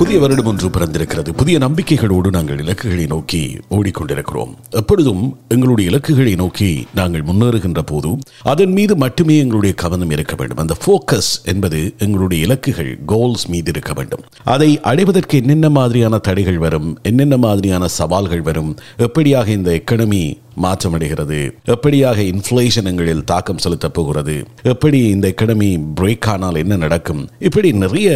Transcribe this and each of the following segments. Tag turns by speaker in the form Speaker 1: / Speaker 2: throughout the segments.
Speaker 1: புதிய வருடம் ஒன்று பிறந்திருக்கிறது. புதிய நம்பிக்கைகளோடு நாங்கள் இலக்குகளை நோக்கி ஓடிக்கொண்டிருக்கிறோம். எப்பொழுதும் எங்களுடைய இலக்குகளை நோக்கி நாங்கள் முன்னேறுகின்ற போது அதன் மீது மட்டுமே எங்களுடைய கவனம் இருக்க வேண்டும். அந்த ஃபோக்கஸ் என்பது எங்களுடைய இலக்குகள் கோல்ஸ் மீது இருக்க வேண்டும். அதை அடைவதற்கு என்னென்ன மாதிரியான தடைகள் வரும் என்னென்ன மாதிரியான சவால்கள் வரும் எப்படியாக இந்த எக்கனமி மாற்றமடைகிறது எப்படியாக இன்ஃப்ளேஷன் எங்களில் தாக்கம் செலுத்தப் போகிறது எப்படி இந்த எக்கனமி பிரேக் ஆனால் என்ன நடக்கும் இப்படி நிறைய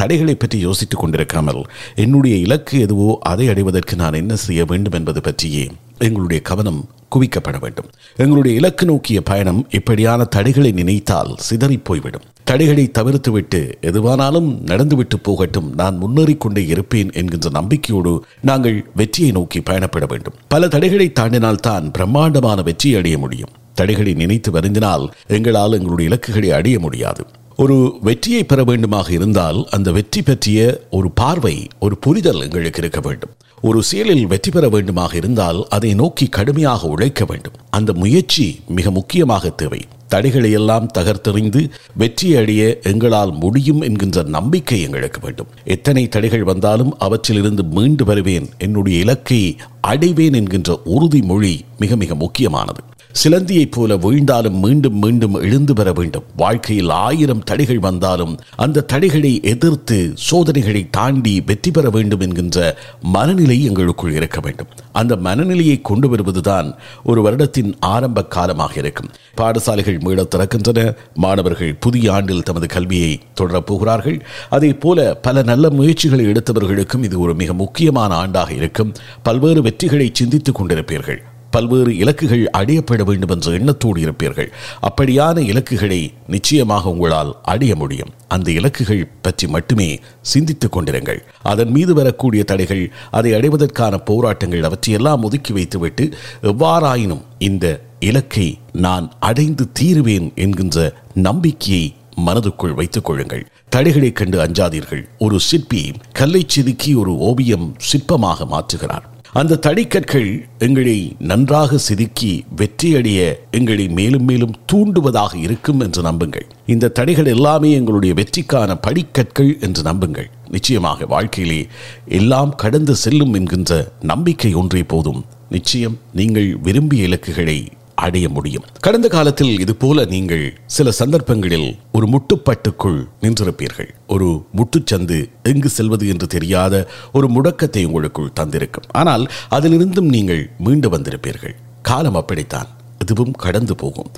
Speaker 1: தடைகளை பற்றி யோசித்துக் கொண்டிருக்காமல் என்னுடைய இலக்கு எதுவோ அதை அடைவதற்கு நான் என்ன செய்ய வேண்டும் என்பது பற்றியே எங்களுடைய கவனம் குவிக்கப்பட வேண்டும். எங்களுடைய இலக்கு நோக்கிய பயணம் இப்படியான தடைகளை நினைத்தால் சிதறி போய்விடும். தடைகளை தவிர்த்துவிட்டு எதுவானாலும் நடந்துவிட்டு போகட்டும் நான் முன்னேறிக் கொண்டே இருப்பேன் என்கின்ற நம்பிக்கையோடு நாங்கள் வெற்றியை நோக்கி பயணப்பட வேண்டும். பல தடைகளை தாண்டினால் தான் பிரம்மாண்டமான வெற்றி அடைய முடியும். தடைகளை நினைத்து வருந்தினால் எங்களால் எங்களுடைய இலக்குகளை அடைய முடியாது. ஒரு வெற்றியை பெற வேண்டுமாக இருந்தால் அந்த வெற்றி பற்றிய ஒரு பார்வை ஒரு புரிதல் எங்களுக்கு இருக்க வேண்டும். ஒரு செயலில் வெற்றி பெற வேண்டுமாக இருந்தால் அதை நோக்கி கடுமையாக உழைக்க வேண்டும். அந்த முயற்சி மிக முக்கியமாக தேவை. தடைகளை எல்லாம் தகர்த்தெறிந்து வெற்றி அடைய எங்களால் முடியும் என்கின்ற நம்பிக்கை எங்களுக்கு வேண்டும். எத்தனை தடைகள் வந்தாலும் அவற்றிலிருந்து மீண்டு வருவேன். என்னுடைய இலக்கை அடைவேன் என்கின்ற உறுதிமொழி மிக மிக முக்கியமானது. சிலந்தியைப் போல வீழ்ந்தாலும் மீண்டும் மீண்டும் எழுந்து பெற வேண்டும். வாழ்க்கையில் ஆயிரம் தடைகள் வந்தாலும் அந்த தடைகளை எதிர்த்து சோதனைகளை தாண்டி வெற்றி பெற வேண்டும் என்கின்ற மனநிலை எங்களுக்குள் இருக்க வேண்டும். அந்த மனநிலையை கொண்டு வருவதுதான் ஒரு வருடத்தின் ஆரம்ப காலமாக இருக்கும். பாடசாலைகள் மீள திறக்கின்றன. மாணவர்கள் புதிய ஆண்டில் தமது கல்வியை தொடரப் போகிறார்கள். அதே போல பல நல்ல முயற்சிகளை எடுத்தவர்களுக்கும் இது ஒரு மிக முக்கியமான ஆண்டாக இருக்கும். பல்வேறு வெற்றிகளை சிந்தித்துக் கொண்டிருப்பீர்கள். பல்வேறு இலக்குகள் அடையப்பட வேண்டும் என்ற எண்ணத்தோடு இருப்பீர்கள். அப்படியான இலக்குகளை நிச்சயமாக உங்களால் அடைய முடியும். அந்த இலக்குகள் பற்றி மட்டுமே சிந்தித்துக் கொண்டிருங்கள். அதன் மீது வரக்கூடிய தடைகள் அதை அடைவதற்கான போராட்டங்கள் அவற்றையெல்லாம் ஒதுக்கி வைத்துவிட்டு எவ்வாறாயினும் இந்த இலக்கை நான் அடைந்து தீருவேன் என்கின்ற நம்பிக்கையை மனதுக்குள் வைத்துக் கொள்ளுங்கள். தடைகளைக் கண்டு அஞ்சாதீர்கள். ஒரு சிற்பி கல்லை செதுக்கி ஒரு ஓவியம் சிற்பமாக மாற்றுகிறார். அந்த தடிக்கற்கள் எங்களை நன்றாக செதுக்கி வெற்றியடைய எங்களை மேலும் மேலும் தூண்டுவதாக இருக்கும் என்று நம்புங்கள். இந்த தடைகள் எல்லாமே எங்களுடைய வெற்றிக்கான படிக்கற்கள் என்று நம்புங்கள். நிச்சயமாக வாழ்க்கையிலே எல்லாம் கடந்து செல்லும் என்கின்ற நம்பிக்கை ஒன்றே போதும். நிச்சயம் நீங்கள் விரும்பிய இலக்குகளை அடைய முடியும். கடந்த காலத்தில் இது போல நீங்கள் சில சந்தர்ப்பங்களில் ஒரு முட்டுப்பட்டுக்குள் நின்றிருப்பீர்கள். ஒரு முட்டுச்சந்து எங்கு செல்வது என்று தெரியாத ஒரு முடக்கத்தை உங்களுக்குள் தந்திருக்கும். ஆனால் அதிலிருந்தும் நீங்கள் மீண்டு வந்திருப்பீர்கள். காலம் அப்படித்தான். இதுவும் கடந்து போகும்.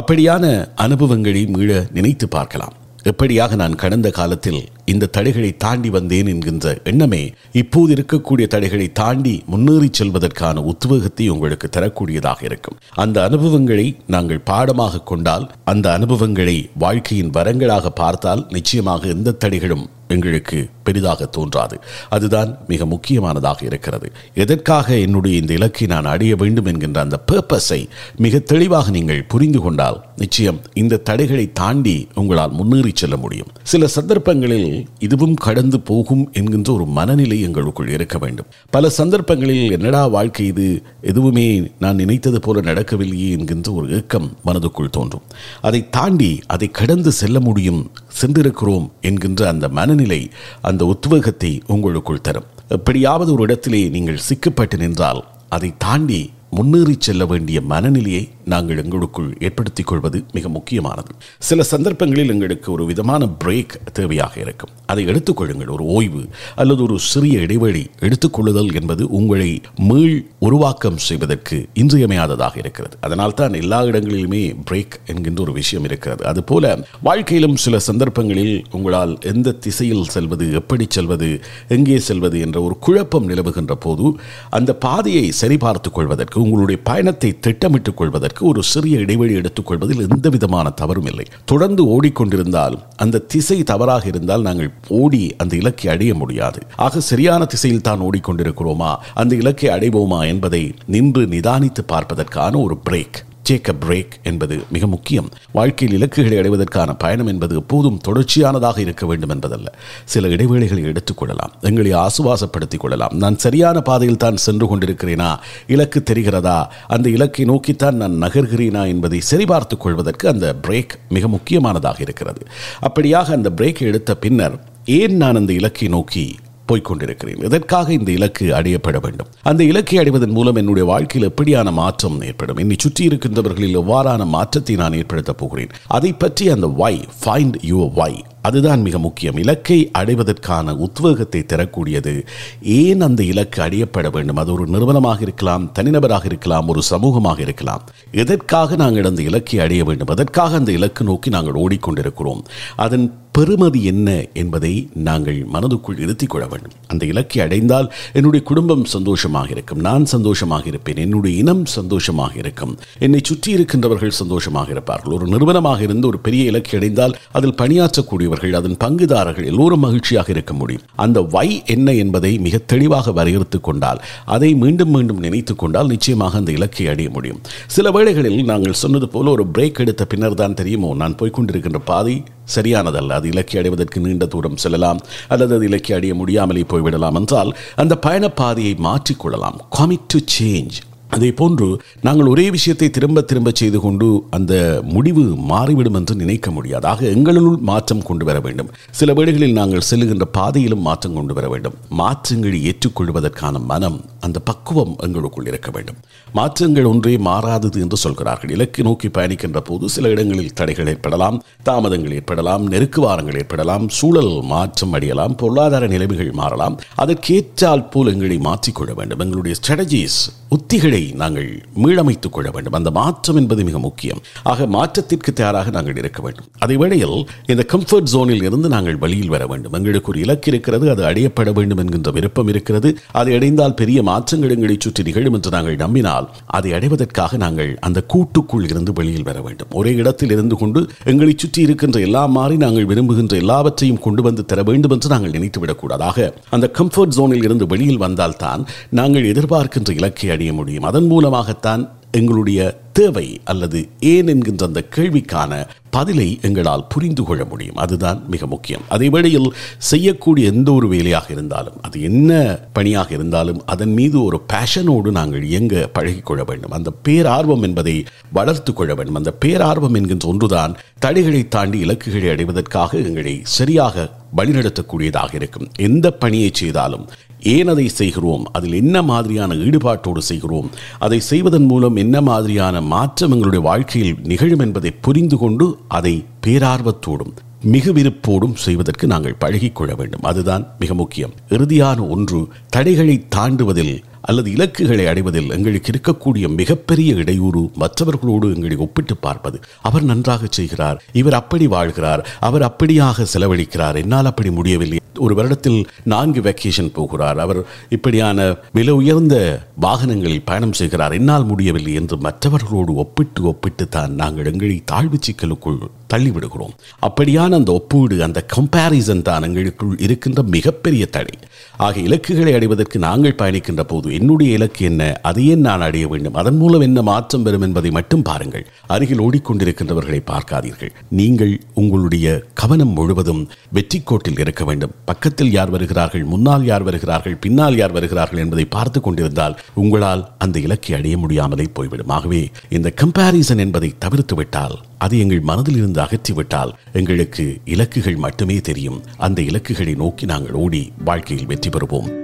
Speaker 1: அப்படியான அனுபவங்களை மீள நினைத்து பார்க்கலாம். எப்படியாக நான் கடந்த காலத்தில் இந்த தடைகளை தாண்டி வந்தேன் என்கின்ற எண்ணமே இப்போது இருக்கக்கூடிய தடைகளை தாண்டி முன்னேறி செல்வதற்கான உத்வேகத்தை உங்களுக்கு தரக்கூடியதாக இருக்கும். அந்த அனுபவங்களை நாங்கள் பாடமாக கொண்டால் அந்த அனுபவங்களை வாழ்க்கையின் வரங்களாக பார்த்தால் நிச்சயமாக எந்த தடைகளும் எங்களுக்கு பெரிதாக தோன்றாது. அதுதான் மிக முக்கியமானதாக இருக்கிறது. எதற்காக என்னுடைய இந்த இலக்கை நான் அடைய வேண்டும் என்கின்ற அந்த பர்பஸை மிக தெளிவாக நீங்கள் புரிந்து கொண்டால் நிச்சயம் இந்த தடைகளை தாண்டி உங்களால் முன்னேறி செல்ல முடியும். சில சந்தர்ப்பங்களில் இதுவும் கடந்து போகும் என்கின்ற ஒரு மனநிலை எங்களுக்குள் இருக்க வேண்டும். பல சந்தர்ப்பங்களில் என்னடா வாழ்க்கை இது? எதுவுமே நான் நினைத்தது போல நடக்கவில்லையே என்கின்ற ஒரு ஏக்கம் மனதுக்குள் தோன்றும். அதை தாண்டி அதை கடந்து செல்ல முடியும் சென்றிருக்கிறோம் என்கின்ற அந்த மனநிலை அந்த உத்வேகத்தை உங்களுக்குள் தரும். எப்படியாவது ஒரு இடத்திலே நீங்கள் சிக்கப்பட்டு நின்றால் அதை தாண்டி முன்னேறி செல்ல வேண்டிய மனநிலையை நாங்கள் எங்களுக்குள் ஏற்படுத்திக் கொள்வது மிக முக்கியமானது. சில சந்தர்ப்பங்களில் எங்களுக்கு ஒரு விதமான பிரேக் தேவையாக இருக்கும். அதை எடுத்துக்கொள்ளுங்கள் ஒரு ஓய்வு அல்லது ஒரு சிறிய இடைவெளி எடுத்துக்கொள்ளுதல் என்பது உங்களை மீள் உருவாக்கம் செய்வதற்கு இன்றியமையாததாக இருக்கிறது. அதனால் தான் எல்லா இடங்களிலுமே பிரேக் என்கின்ற ஒரு விஷயம் இருக்கிறது. அதுபோல வாழ்க்கையிலும் சில சந்தர்ப்பங்களில் உங்களால் எந்த திசையில் செல்வது எப்படி செல்வது எங்கே செல்வது என்ற ஒரு குழப்பம் நிலவுகின்ற போது அந்த பாதையை சரிபார்த்துக் கொள்வதற்கு உங்களுடைய பயணத்தை திட்டமிட்டுக் கொள்வதற்கு ஒரு சிறிய இடைவெளி எடுத்துக்கொள்வதில் எந்த விதமான தவறும் இல்லை. தொடர்ந்து ஓடிக்கொண்டிருந்தால் அந்த திசை தவறாக இருந்தால் நாங்கள் ஓடி அந்த இலக்கை அடைய முடியாது. ஆக சரியான திசையில் தான் ஓடிக்கொண்டிருக்கிறோமா? அந்த இலக்கை அடைவோமா என்பதை நின்று நிதானித்து பார்ப்பதற்கான ஒரு பிரேக். டேக் அ பிரேக் என்பது மிக முக்கியம். வாழ்க்கையில் இலக்குகளை அடைவதற்கான பயணம் என்பது எப்போதும் தொடர்ச்சியானதாக இருக்க வேண்டும் என்பதல்ல. சில இடைவேளைகளை எடுத்துக்கொள்ளலாம் எங்களை ஆசுவாசப்படுத்திக் கொள்ளலாம். நான் சரியான பாதையில் தான் சென்று கொண்டிருக்கிறேனா? இலக்கு தெரிகிறதா? அந்த இலக்கை நோக்கித்தான் நான் நகர்கிறேனா என்பதை சரிபார்த்துக் கொள்வதற்கு அந்த பிரேக் மிக முக்கியமானதாக இருக்கிறது. அப்படியாக அந்த பிரேக்கை எடுத்த பின்னர் ஏன் நான் அந்த இலக்கை நோக்கி போய்கொண்டிருக்கிறேன் எதற்காக இந்த இலக்கு அடையப்பட வேண்டும்? அந்த இலக்கை அடைவதன் மூலம் என்னுடைய வாழ்க்கையில் எப்படியான மாற்றம் ஏற்படும்? என்னை சுற்றி இருக்கின்றவர்களில் எவ்வாறான மாற்றத்தை நான் ஏற்படுத்தப் போகிறேன்? அதை பற்றி அந்த வை ஃபைண்ட் யுவர் வை அதுதான் மிக முக்கியம். இலக்கை அடைவதற்கான உத்வேகத்தை தரக்கூடியது. ஏன் அந்த இலக்கு அடையப்பட வேண்டும்? அது ஒரு நிறுவனமாக இருக்கலாம் தனிநபராக இருக்கலாம் ஒரு சமூகமாக இருக்கலாம். எதற்காக நாங்கள் அந்த இலக்கை அடைய வேண்டும்? அதற்காக அந்த இலக்கு நோக்கி நாங்கள் ஓடிக்கொண்டிருக்கிறோம்? அதன் பெருமதி என்ன என்பதை நாங்கள் மனதுக்குள் இருத்திக் கொள்ள வேண்டும். அந்த இலக்கை அடைந்தால் என்னுடைய குடும்பம் சந்தோஷமாக இருக்கும். நான் சந்தோஷமாக இருப்பேன். என்னுடைய இனம் சந்தோஷமாக இருக்கும். என்னை சுற்றி இருக்கின்றவர்கள் சந்தோஷமாக இருப்பார்கள். ஒரு நிறுவனமாக இருந்து ஒரு பெரிய இலக்கை அடைந்தால் அதில் பணியாற்றக்கூடியவர்கள் அதன் பங்குதாரர்கள் எல்லோரும் மகிழ்ச்சியாக இருக்க முடியும். அந்த வை என்ன என்பதை மிக தெளிவாக வரையறுத்துக் கொண்டால் அதை மீண்டும் மீண்டும் நினைத்துக் கொண்டால் நிச்சயமாக அந்த இலக்கை அடைய முடியும். சில வேளைகளில் நாங்கள் சொன்னது போல ஒரு பிரேக் எடுத்த பின்னர் தான் தெரியுமோ? நான் போய்கொண்டிருக்கின்ற பாதை சரியானதல்ல. அது இலக்கிய அடைவதற்கு நீண்ட தூரம் செல்லலாம். அல்லது அது இலக்கிய அடைய முடியாமலே போய்விடலாம் என்றால் அந்த பயணப்பாதையை மாற்றிக்கொள்ளலாம். காமிட் டு சேஞ்ச் அதே போன்று நாங்கள் ஒரே விஷயத்தை திரும்ப திரும்ப செய்து கொண்டு அந்த முடிவு மாறிவிடும் என்று நினைக்க முடியாது. ஆக எங்களுள் மாற்றம் கொண்டு வர வேண்டும். சில வேளைகளில் நாங்கள் செல்லுகின்ற பாதையிலும் மாற்றம் கொண்டு வர வேண்டும். மாற்றங்களை ஏற்றுக்கொள்வதற்கான மனம் அந்த பக்குவம் எங்களுக்குள் இருக்க வேண்டும். மாற்றங்கள் ஒன்றே மாறாதது என்று சொல்கிறார்கள். இலக்கு நோக்கி பயணிக்கின்ற போது சில இடங்களில் தடைகள் ஏற்படலாம் தாமதங்கள் ஏற்படலாம் நெருக்குவாரங்கள் ஏற்படலாம் சூழல் மாற்றம் அடையலாம் பொருளாதார நிலைமைகள் மாறலாம். அதற்கேற்றால் போல் எங்களை மாற்றிக்கொள்ள வேண்டும். எங்களுடைய ஸ்ட்ராட்டஜிஸ் உத்திகளை நாங்கள் மீளமைத்துக் கொள்ள வேண்டும். அந்த மாற்றம் என்பது மிக முக்கியம். ஆக மாற்றத்திற்கு தயாராக நாங்கள் இருக்க வேண்டும். அதே வேளையில் இந்த கம்ஃபர்ட் ஜோனில் இருந்து நாங்கள் வெளியில் வர வேண்டும். எங்களுக்கு ஒரு இலக்கு இருக்கிறது அது அடையப்பட வேண்டும் என்கின்ற விருப்பம் இருக்கிறது. அதை அடைந்தால் பெரிய மாற்றங்கள் எங்களை சுற்றி நிகழும் என்று நாங்கள் நம்பினால் அதை அடைவதற்காக நாங்கள் அந்த கூட்டுக்குள் இருந்து வெளியில் வர வேண்டும். ஒரே இடத்தில் இருந்து கொண்டு எங்களை சுற்றி இருக்கின்ற எல்லா மாறி நாங்கள் விரும்புகின்ற எல்லாவற்றையும் கொண்டு வந்து தர வேண்டும் என்று நாங்கள் நினைத்து விடக்கூடாதாக. அந்த கம்ஃபர்ட் ஜோனில் இருந்து வெளியில் வந்தால்தான் நாங்கள் எதிர்பார்க்கின்ற இலக்கை அடைய முடியும். அதன் மூலமாகத்தான் எங்களுடைய தேவை அல்லது ஏன் என்கின்ற அந்த கேள்விக்கான பதிலை எங்களால் புரிந்து கொள்ள முடியும். அதுதான் மிக முக்கியம். அதே வேளையில் செய்யக்கூடிய எந்த ஒரு வேலையாக இருந்தாலும் அது என்ன பணியாக இருந்தாலும் அதன் மீது ஒரு பேஷனோடு நாங்கள் இயங்க பழகிக்கொள்ள வேண்டும். அந்த பேரார்வம் என்பதை வளர்த்து கொள்ள வேண்டும். அந்த பேரார்வம் என்கின்ற ஒன்றுதான் தடைகளை தாண்டி இலக்குகளை அடைவதற்காக எங்களை சரியாக வழிநடத்தக்கூடியதாக இருக்கும். எந்த பணியை செய்தாலும் ஏன் அதை செய்கிறோம்? அதில் என்ன மாதிரியான ஈடுபாட்டோடு செய்கிறோம்? அதை செய்வதன் மூலம் என்ன மாதிரியான மாற்றம் எங்களுடைய வாழ்க்கையில் நிகழும் என்பதை புரிந்து கொண்டு அதை பேரார்வத்தோடும் மிக விருப்போடும் செய்வதற்கு நாங்கள் பழகிக்கொள்ள வேண்டும். அதுதான் மிக முக்கியம். இறுதியான ஒன்று தடைகளை தாண்டுவதில் அல்லது இலக்குகளை அடைவதில் எங்களுக்கு இருக்கக்கூடிய மிகப்பெரிய இடையூறு மற்றவர்களோடு எங்களை ஒப்பிட்டு பார்ப்பது. அவர் நன்றாக செய்கிறார் இவர் அப்படி வாழ்கிறார் அவர் அப்படியாக செலவழிக்கிறார். என்னால் அப்படி முடியவில்லை. ஒரு வருடத்தில் நான்கு வெக்கேஷன் போகிறார். அவர் இப்படியான விலை உயர்ந்த வாகனங்களில் பயணம் செய்கிறார். என்னால் முடியவில்லை என்று மற்றவர்களோடு ஒப்பிட்டு ஒப்பிட்டு தான் நாங்கள் எங்களை தாழ்வு சிக்கலுக்குள் தள்ளிவிடுகிறோம். அப்படியான அந்த ஒப்பீடு அந்த கம்பேரிசன் தான் எங்களுக்குள் இருக்கின்ற மிகப்பெரிய தடை. ஆக இலக்குகளை அடைவதற்கு நாங்கள் பயணிக்கின்ற போது என்னுடைய இலக்கு என்ன? அதையே நான் அடைய வேண்டும். அதன் மூலம் என்ன மாற்றம் பெறும் என்பதை மட்டும் பாருங்கள். அருகில் ஓடிக்கொண்டிருக்கின்றவர்களை பார்க்காதீர்கள். நீங்கள் உங்களுடைய கவனம் முழுவதும் வெற்றி கோட்டில் இருக்க வேண்டும். பக்கத்தில் யார் வருகிறார்கள் முன்னால் யார் வருகிறார்கள் பின்னால் யார் வருகிறார்கள் என்பதை பார்த்து கொண்டிருந்தால் உங்களால் அந்த இலக்கை அடைய முடியாமலே போய்விடும். ஆகவே இந்த கம்பேரிசன் என்பதை தவிர்த்து விட்டால் அது எங்கள் மனதில் இருந்து அகற்றிவிட்டால் எங்களுக்கு இலக்குகள் மட்டுமே தெரியும். அந்த இலக்குகளை நோக்கி நாங்கள் ஓடி வாழ்க்கையில் வெற்றி பெறுவோம்.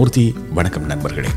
Speaker 1: மூர்த்தி. வணக்கம் நண்பர்களே.